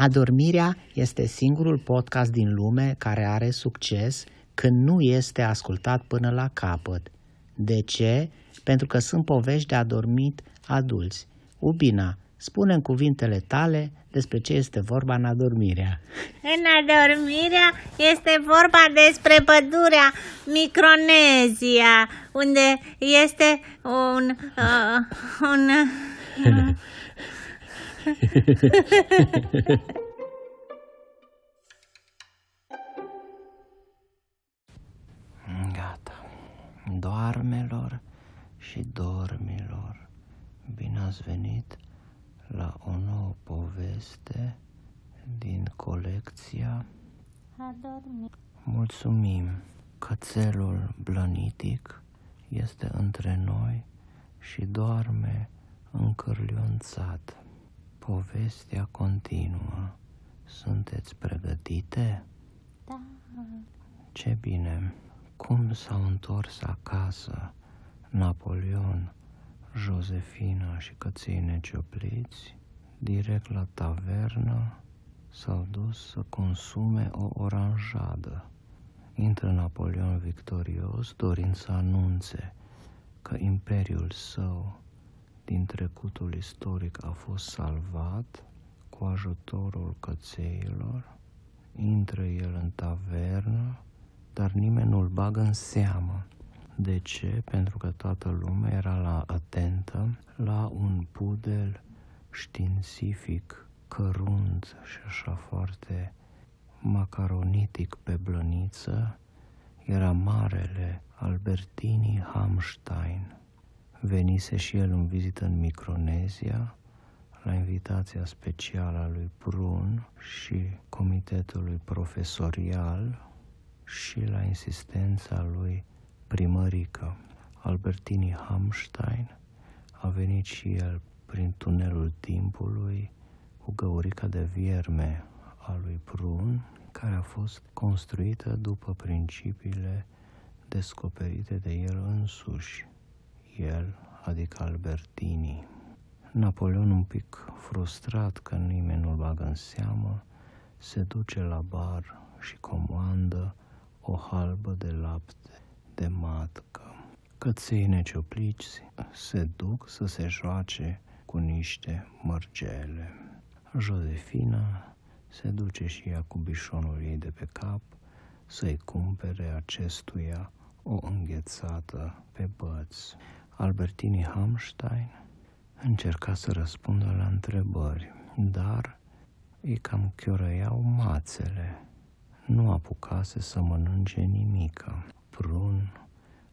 Adormirea este singurul podcast din lume care are succes când nu este ascultat până la capăt. De ce? Pentru că sunt povești de adormit adulți. Ubina, spune în cuvintele tale despre ce este vorba în adormirea. În adormirea este vorba despre pădurea Micronezia, unde este un... Uh, un uh, Gata. Doarmelor și dormilor. Bine ați venit la o nouă poveste din colecția Adormi. Mulțumim. Cățelul blănitic este între noi și doarme încârlionțat. Povestea continuă. Sunteți pregătite? Da. Ce bine! Cum s-au întors acasă Napoleon, Josefina și căței neciopliți, direct la tavernă, s-au dus să consume o oranjadă. Intră Napoleon victorios, dorind să anunțe că imperiul său din trecutul istoric a fost salvat cu ajutorul cățeilor. Intră el în tavernă, dar nimeni nu-l bagă în seamă. De ce? Pentru că toată lumea era la atentă la un pudel științific, cărunt și așa foarte macaronitic pe blăniță, era marele Albertini Hamstein. Venise și el în vizită în Micronezia, la invitația specială a lui Prun și comitetului profesorial și la insistența lui primărică. Albertini Hamstein a venit și el prin tunelul timpului cu găurica de vierme a lui Prun, care a fost construită după principiile descoperite de el însuși, el, adică Albertini. Napoleon, un pic frustrat că nimeni nu-l bagă în seamă, se duce la bar și comandă o halbă de lapte de matcă. Căței necioplici se duc să se joace cu niște mărgele. Josefina se duce și ea cu bișonul ei de pe cap să-i cumpere acestuia o înghețată pe băț. Albertini Hamstein încerca să răspundă la întrebări, dar îi cam chiorăiau mațele. Nu apucase să mănânce nimica. Prun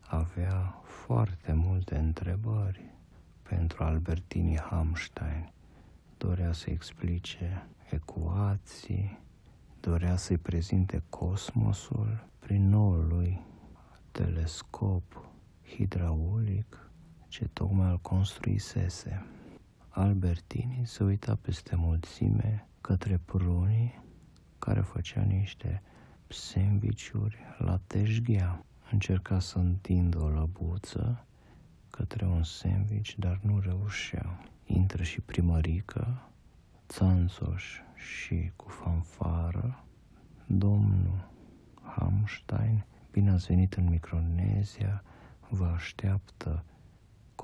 avea foarte multe întrebări pentru Albertini Hamstein. Dorea să explice ecuații, dorea să-i prezinte cosmosul prin noul lui telescop hidraulic ce tocmai îl construisese. Albertini se uita peste mulțime către prunii care făcea niște sandvișuri la teșghea. Încerca să întindă o lăbuță către un sandwich, dar nu reușea. Intră și primărică, țanțoș și cu fanfară, domnul Hamstein, bine ați venit în Micronezia, vă așteaptă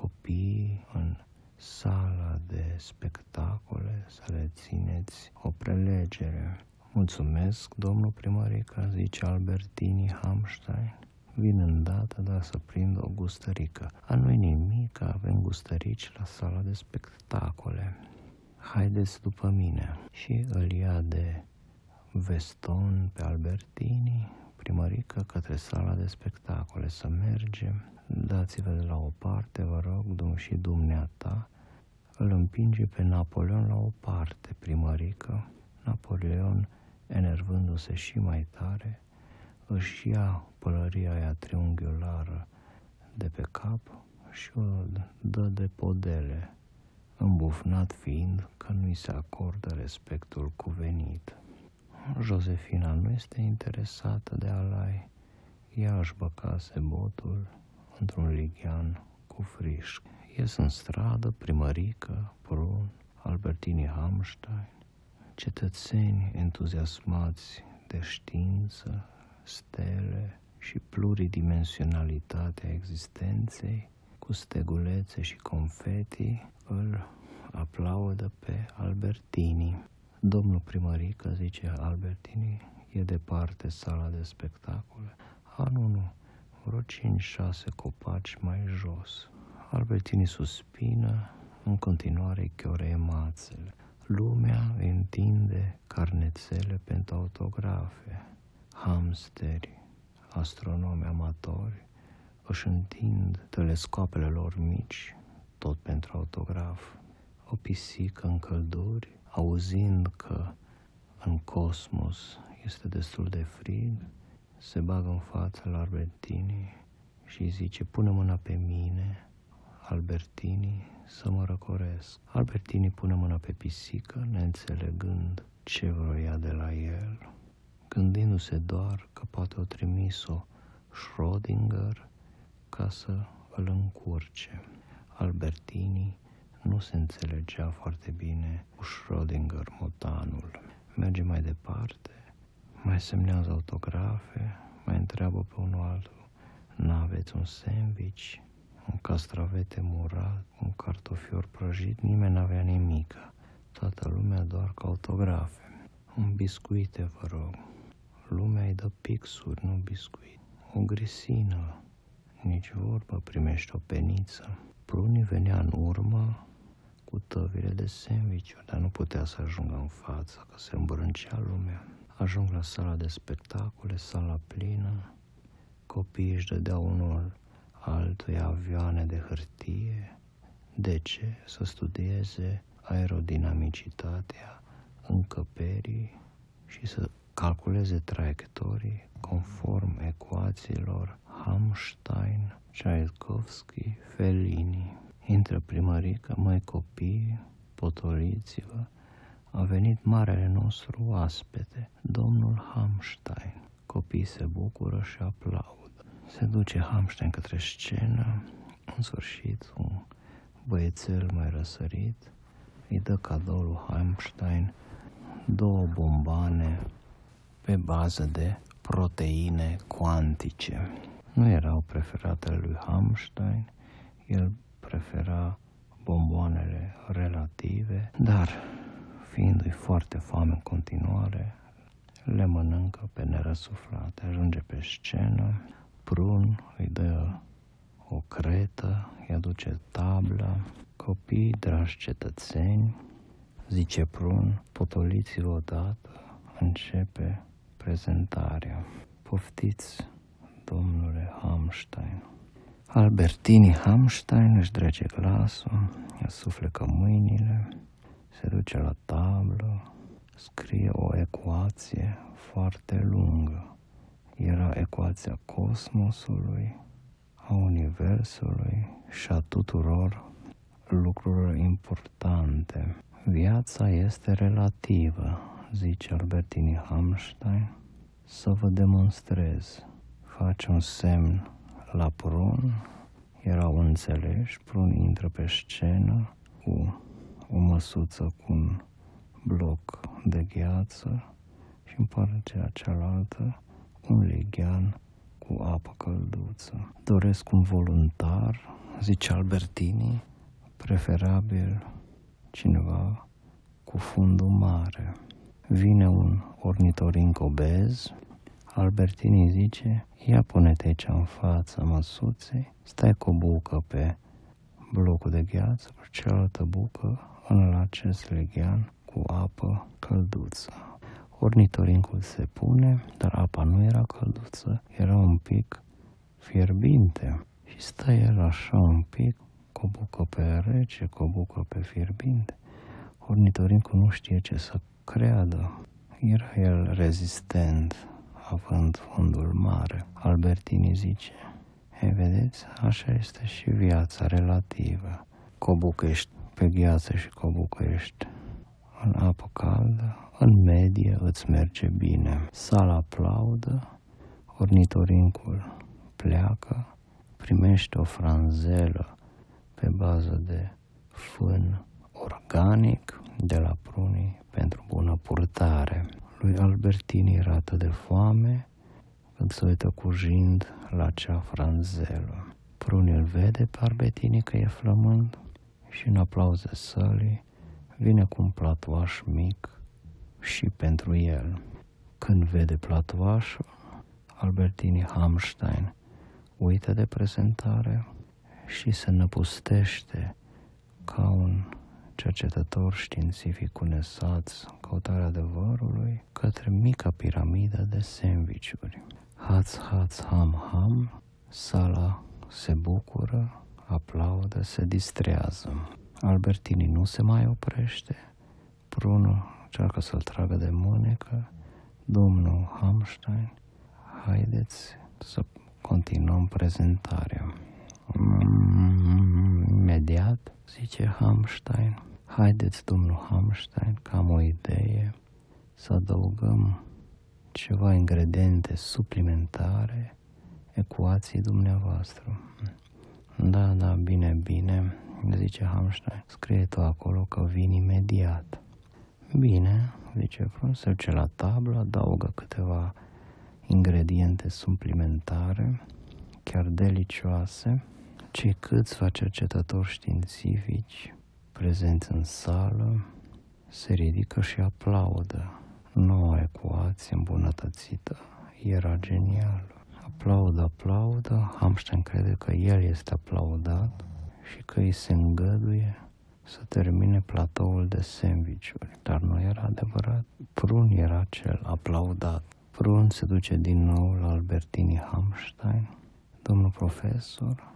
copiii în sala de spectacole să le țineți o prelegere. Mulțumesc, domnul primărică, zice Albertini Hamstein. Vin îndată, dar să prind o gustărică. A nu nimic, avem gustărici la sala de spectacole. Haideți după mine. Și îl ia de veston pe Albertini, primărică, către sala de spectacole. Să mergem. Dați-vă de la o parte, vă rog, dum și dumneata. Îl împinge pe Napoleon la o parte, primărică. Napoleon, enervându-se și mai tare, își ia pălăria aia triunghiulară de pe cap și o dă de podele, îmbufnat fiind că nu-i se acordă respectul cuvenit. Josefina nu este interesată de alai, ea își băcase botul într-un lighean cu friș. Ies în stradă, primărică, prun, Albertini Hamstein, cetățeni entuziasmați de știință, stele și pluridimensionalitatea existenței, cu stegulețe și confeti, îl aplaudă pe Albertini. Domnul primărică, zice Albertini, e departe sala de spectacole. A, nu, nu, vreo 5-6 copaci mai jos. Albertini suspină, în continuare chioreie mațele. Lumea întinde carnețele pentru autografe, hamsteri, astronomi amatori își întind telescoapele lor mici, tot pentru autograf. O pisică în călduri, auzind că în cosmos este destul de frig, se bagă în fața la Albertini și zice, pune mâna pe mine, Albertini, să mă răcoresc. Albertini pune mâna pe pisică, neînțelegând ce vroia de la el, gândindu-se doar că poate o trimis-o Schrödinger ca să îl încurce. Albertini nu se înțelegea foarte bine cu Schrödinger, motanul. Merge mai departe, mai semnează autografe, mai întreabă pe unul altul, n-aveți un sandwich, un castravete murat, un cartofior prăjit, nimeni n-avea nimică. Toată lumea doar cu autografe. Un biscuite, vă rog. Lumea îi dă pixuri, nu biscuit. O grisină, nici vorbă, primești o peniță. Prunii venea în urmă cu tăvile de sandwich dar nu putea să ajungă în față, că se îmbrâncea lumea. Ajung la sala de spectacole, sala plină, copiii își dădeau unul altuia avioane de hârtie. De ce? Să studieze aerodinamicitatea încăperii și să calculeze traiectorii conform ecuațiilor Hamstein, Tchaikovsky, Fellini. Intră primărică, mai copii, potoliți-vă, a venit marele nostru oaspete, domnul Hamstein. Copiii se bucură și aplaudă. Se duce Hamstein către scenă, în sfârșit un băiețel mai răsărit îi dă cadou lui Hamstein două bombane pe bază de proteine cuantice. Nu erau preferatele lui Hamstein, el prefera bomboanele relative, dar fiindu-i foarte foame în continuare, le mănâncă pe nerăsuflate. Ajunge pe scenă, Prun îi dă o cretă, îi aduce tabla, copii, dragi cetățeni, zice Prun, potoliți-vă odată, începe prezentarea. Poftiți, domnule Hamstein. Albertini Hamstein își drege glasul, își suflecă mâinile, se duce la tablă, scrie o ecuație foarte lungă. Era ecuația cosmosului, a universului și a tuturor lucrurilor importante. Viața este relativă, zice Albertini Hamstein, să vă demonstrez. Face un semn la prun, erau înțeleși, prun intră pe scenă cu o măsuță cu un bloc de gheață și în partea cealaltă un leghean cu apă călduță. Doresc un voluntar, zice Albertini, preferabil cineva cu fundul mare. Vine un ornitorinc obez, Albertini zice, ia pune-te aici în fața măsuței, stai cu o bucă pe blocul de gheață, pe cealaltă bucă în acest leghean cu apă călduță. Ornitorincul se pune, dar apa nu era călduță, era un pic fierbinte. Și stă el așa un pic, cu o bucă pe rece, cu o bucă pe fierbinte. Ornitorincul nu știe ce să creadă. Era el rezistent, având fundul mare. Albertini zice, e, vedeți, așa este și viața relativă. Cobucă ești pe gheață și cobucă ești în apă caldă, în medie îți merge bine. Sala aplaudă, ornitorincul pleacă, primește o franzelă pe bază de fân organic, de la prunii pentru bună purtare. Lui Albertini era atât de foame când se uită cu jind la cea franzelă. Prunii îl vede pe Albertini că e flămând și în aplauze sălii vine cu un platoaș mic și pentru el. Când vede platoașul, Albertini Hamstein uită de prezentare și se năpustește ca un cercetător științific cu nesaț căutarea adevărului către mica piramidă de sandvișuri. Haț, haț, ham, ham, sala se bucură, aplaudă, se distrează. Albertini nu se mai oprește, Bruno încearcă să-l tragă de mânecă, domnul Hamstein, haideți să continuăm prezentarea. Mm, imediat, zice Hamstein, haideți, domnul Hamstein, că am o idee să adăugăm ceva ingrediente suplimentare ecuației dumneavoastră. Da, da, bine, bine, zice Hamstein. Scrie tu acolo că vin imediat. Bine, zice Frun, se duce la tablă, adaugă câteva ingrediente suplimentare, chiar delicioase. Cei câțiva cercetători științifici prezenți în sală se ridică și aplaudă. Noua ecuație îmbunătățită era genială. Aplaudă, aplaudă, Hamstein crede că el este aplaudat și că îi se îngăduie să termine platoul de sandvișuri. Dar nu era adevărat. Prun era cel aplaudat. Prun se duce din nou la Albertini Hamstein. Domnul profesor,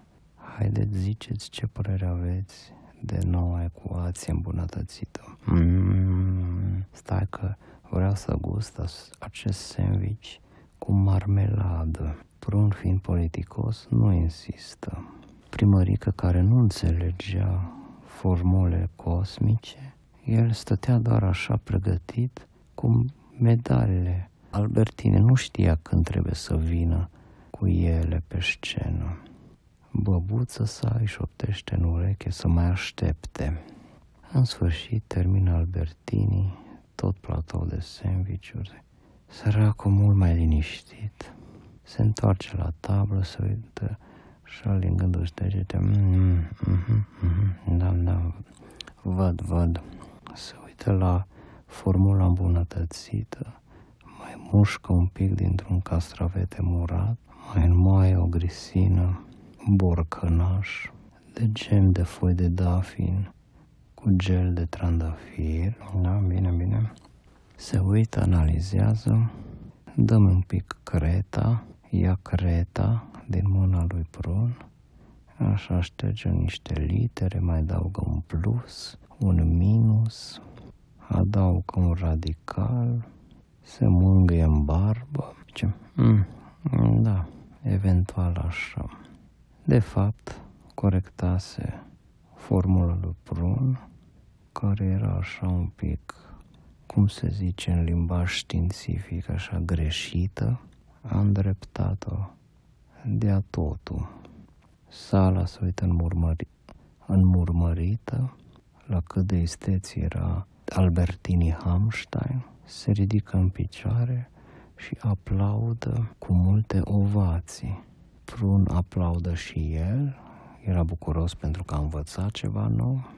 haideți ziceți ce părere aveți de noua ecuație îmbunătățită. Mm, stai că vreau să gust acest sandwich cu marmeladă. Prun fiind politicos, nu insistă. Primărică care nu înțelegea formule cosmice, el stătea doar așa pregătit cu medalele. Albertine nu știa când trebuie să vină cu ele pe scenă. Băbuță sa îi șoptește în ureche să mai aștepte. În sfârșit termină Albertini tot platou de sandvișuri. Săracul mult mai liniștit. Se întoarce la tablă, se uită și alingându-și degete. Mm, mm, mm, da, da, văd, văd. Se uită la formula îmbunătățită, mai mușcă un pic dintr-un castravete murat, mai înmoaie o grisină, borcănaș, de gem de foi de dafin, cu gel de trandafir. Da, bine, bine. Se uită, analizează, dăm un pic creta, ia creta din mâna lui Prun, așa șterge niște litere, mai adaugă un plus, un minus, adaugă un radical, se mângâie în barbă, zice, mm, da, eventual așa. De fapt, corectase formula lui Prun, care era așa un pic, cum se zice în limbaj științific, așa greșită, a îndreptat-o de-a totul. Sala se uită înmurmări, înmurmărită la cât de isteț era Albertini Hamstein, se ridică în picioare și aplaudă cu multe ovații. Prun aplaudă și el, era bucuros pentru că a învățat ceva nou.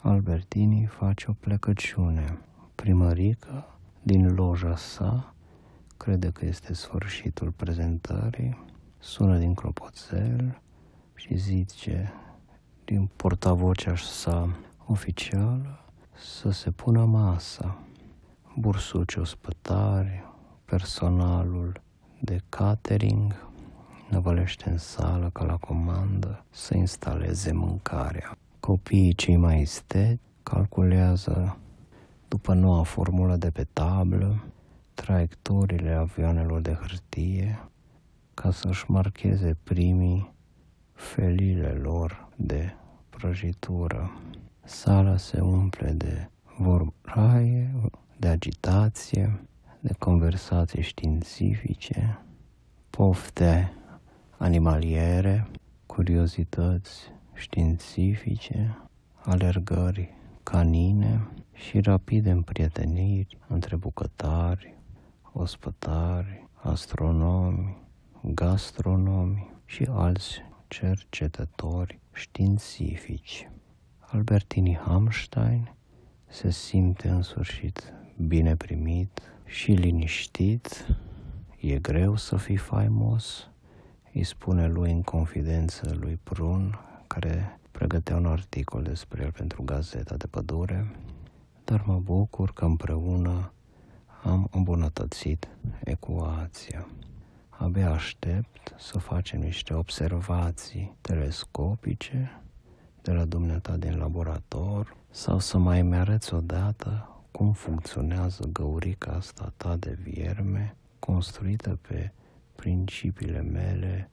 Albertini face o plecăciune. Primărică, din loja sa, crede că este sfârșitul prezentării, sună din clopoțel și zice din portavocea sa oficială să se pună masa. Bursuci ospătari, personalul de catering, năvălește în sală ca la comandă să instaleze mâncarea. Copiii cei mai esteti calculează după noua formulă de pe tablă traiectoriile avioanelor de hârtie ca să-și marcheze primii felile lor de prăjitură. Sala se umple de vorbaie, de agitație, de conversații științifice, pofte animaliere, curiozități științifice, alergări canine și rapide împrieteniri între bucătari, ospătari, astronomi, gastronomi și alți cercetători științifici. Albertini Hamstein se simte în sfârșit bine primit și liniștit. E greu să fii faimos, îi spune lui în confidență lui Prun, care pregătea un articol despre el pentru Gazeta de Pădure, dar mă bucur că împreună am îmbunătățit ecuația. Abia aștept să facem niște observații telescopice de la dumneata din laborator sau să mai mi-arăți odată cum funcționează găurica asta ta de vierme construită pe principiile mele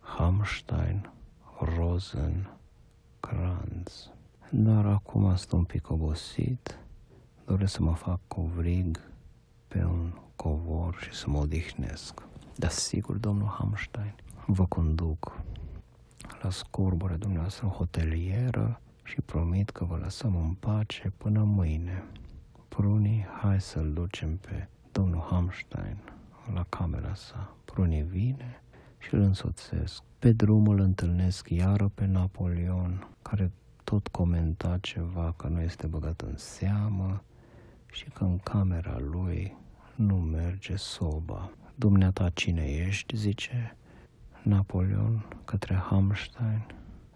Hamstein, Rosen, Kranz. Dar acum sunt un pic obosit, doresc să mă fac covrig pe un covor și să mă odihnesc. Dar sigur, domnul Hamstein, vă conduc la scorbure dumneavoastră hotelieră și promit că vă lăsăm în pace până mâine. Prunii, hai să-l ducem pe domnul Hamstein la camera sa. Prunii vine și îl însoțesc. Pe drum îl întâlnesc iară pe Napoleon, care tot comenta ceva că nu este băgat în seamă și că în camera lui nu merge soba. Dumneata cine ești, zice Napoleon către Hamstein.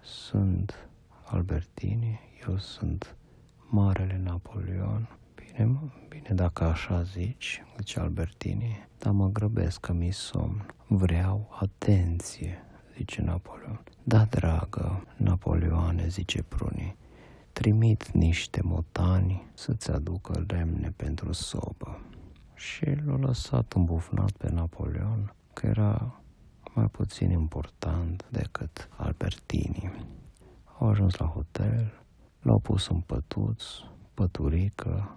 Sunt Albertini, eu sunt Marele Napoleon. Bine, bine dacă așa zici, zice Albertini, dar mă grăbesc că mi somn. Vreau atenție, zice Napoleon. Da, dragă, Napoleoane, zice Pruni, trimit niște motani să-ți aducă lemne pentru sobă. Și l-a lăsat îmbufnat pe Napoleon, că era mai puțin important decât Albertini. Au ajuns la hotel, l-au pus în pătuț, păturică,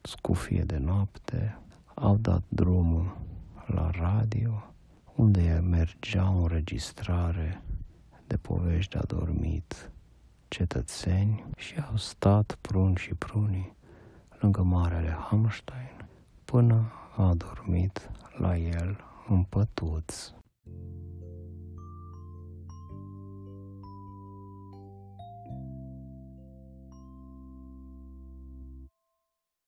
scufie de noapte, au dat drumul la radio, unde mergea o înregistrare de povești de adormit cetățeni și au stat prun și prunii lângă Marele Hamstein până a dormit la el în pătuț.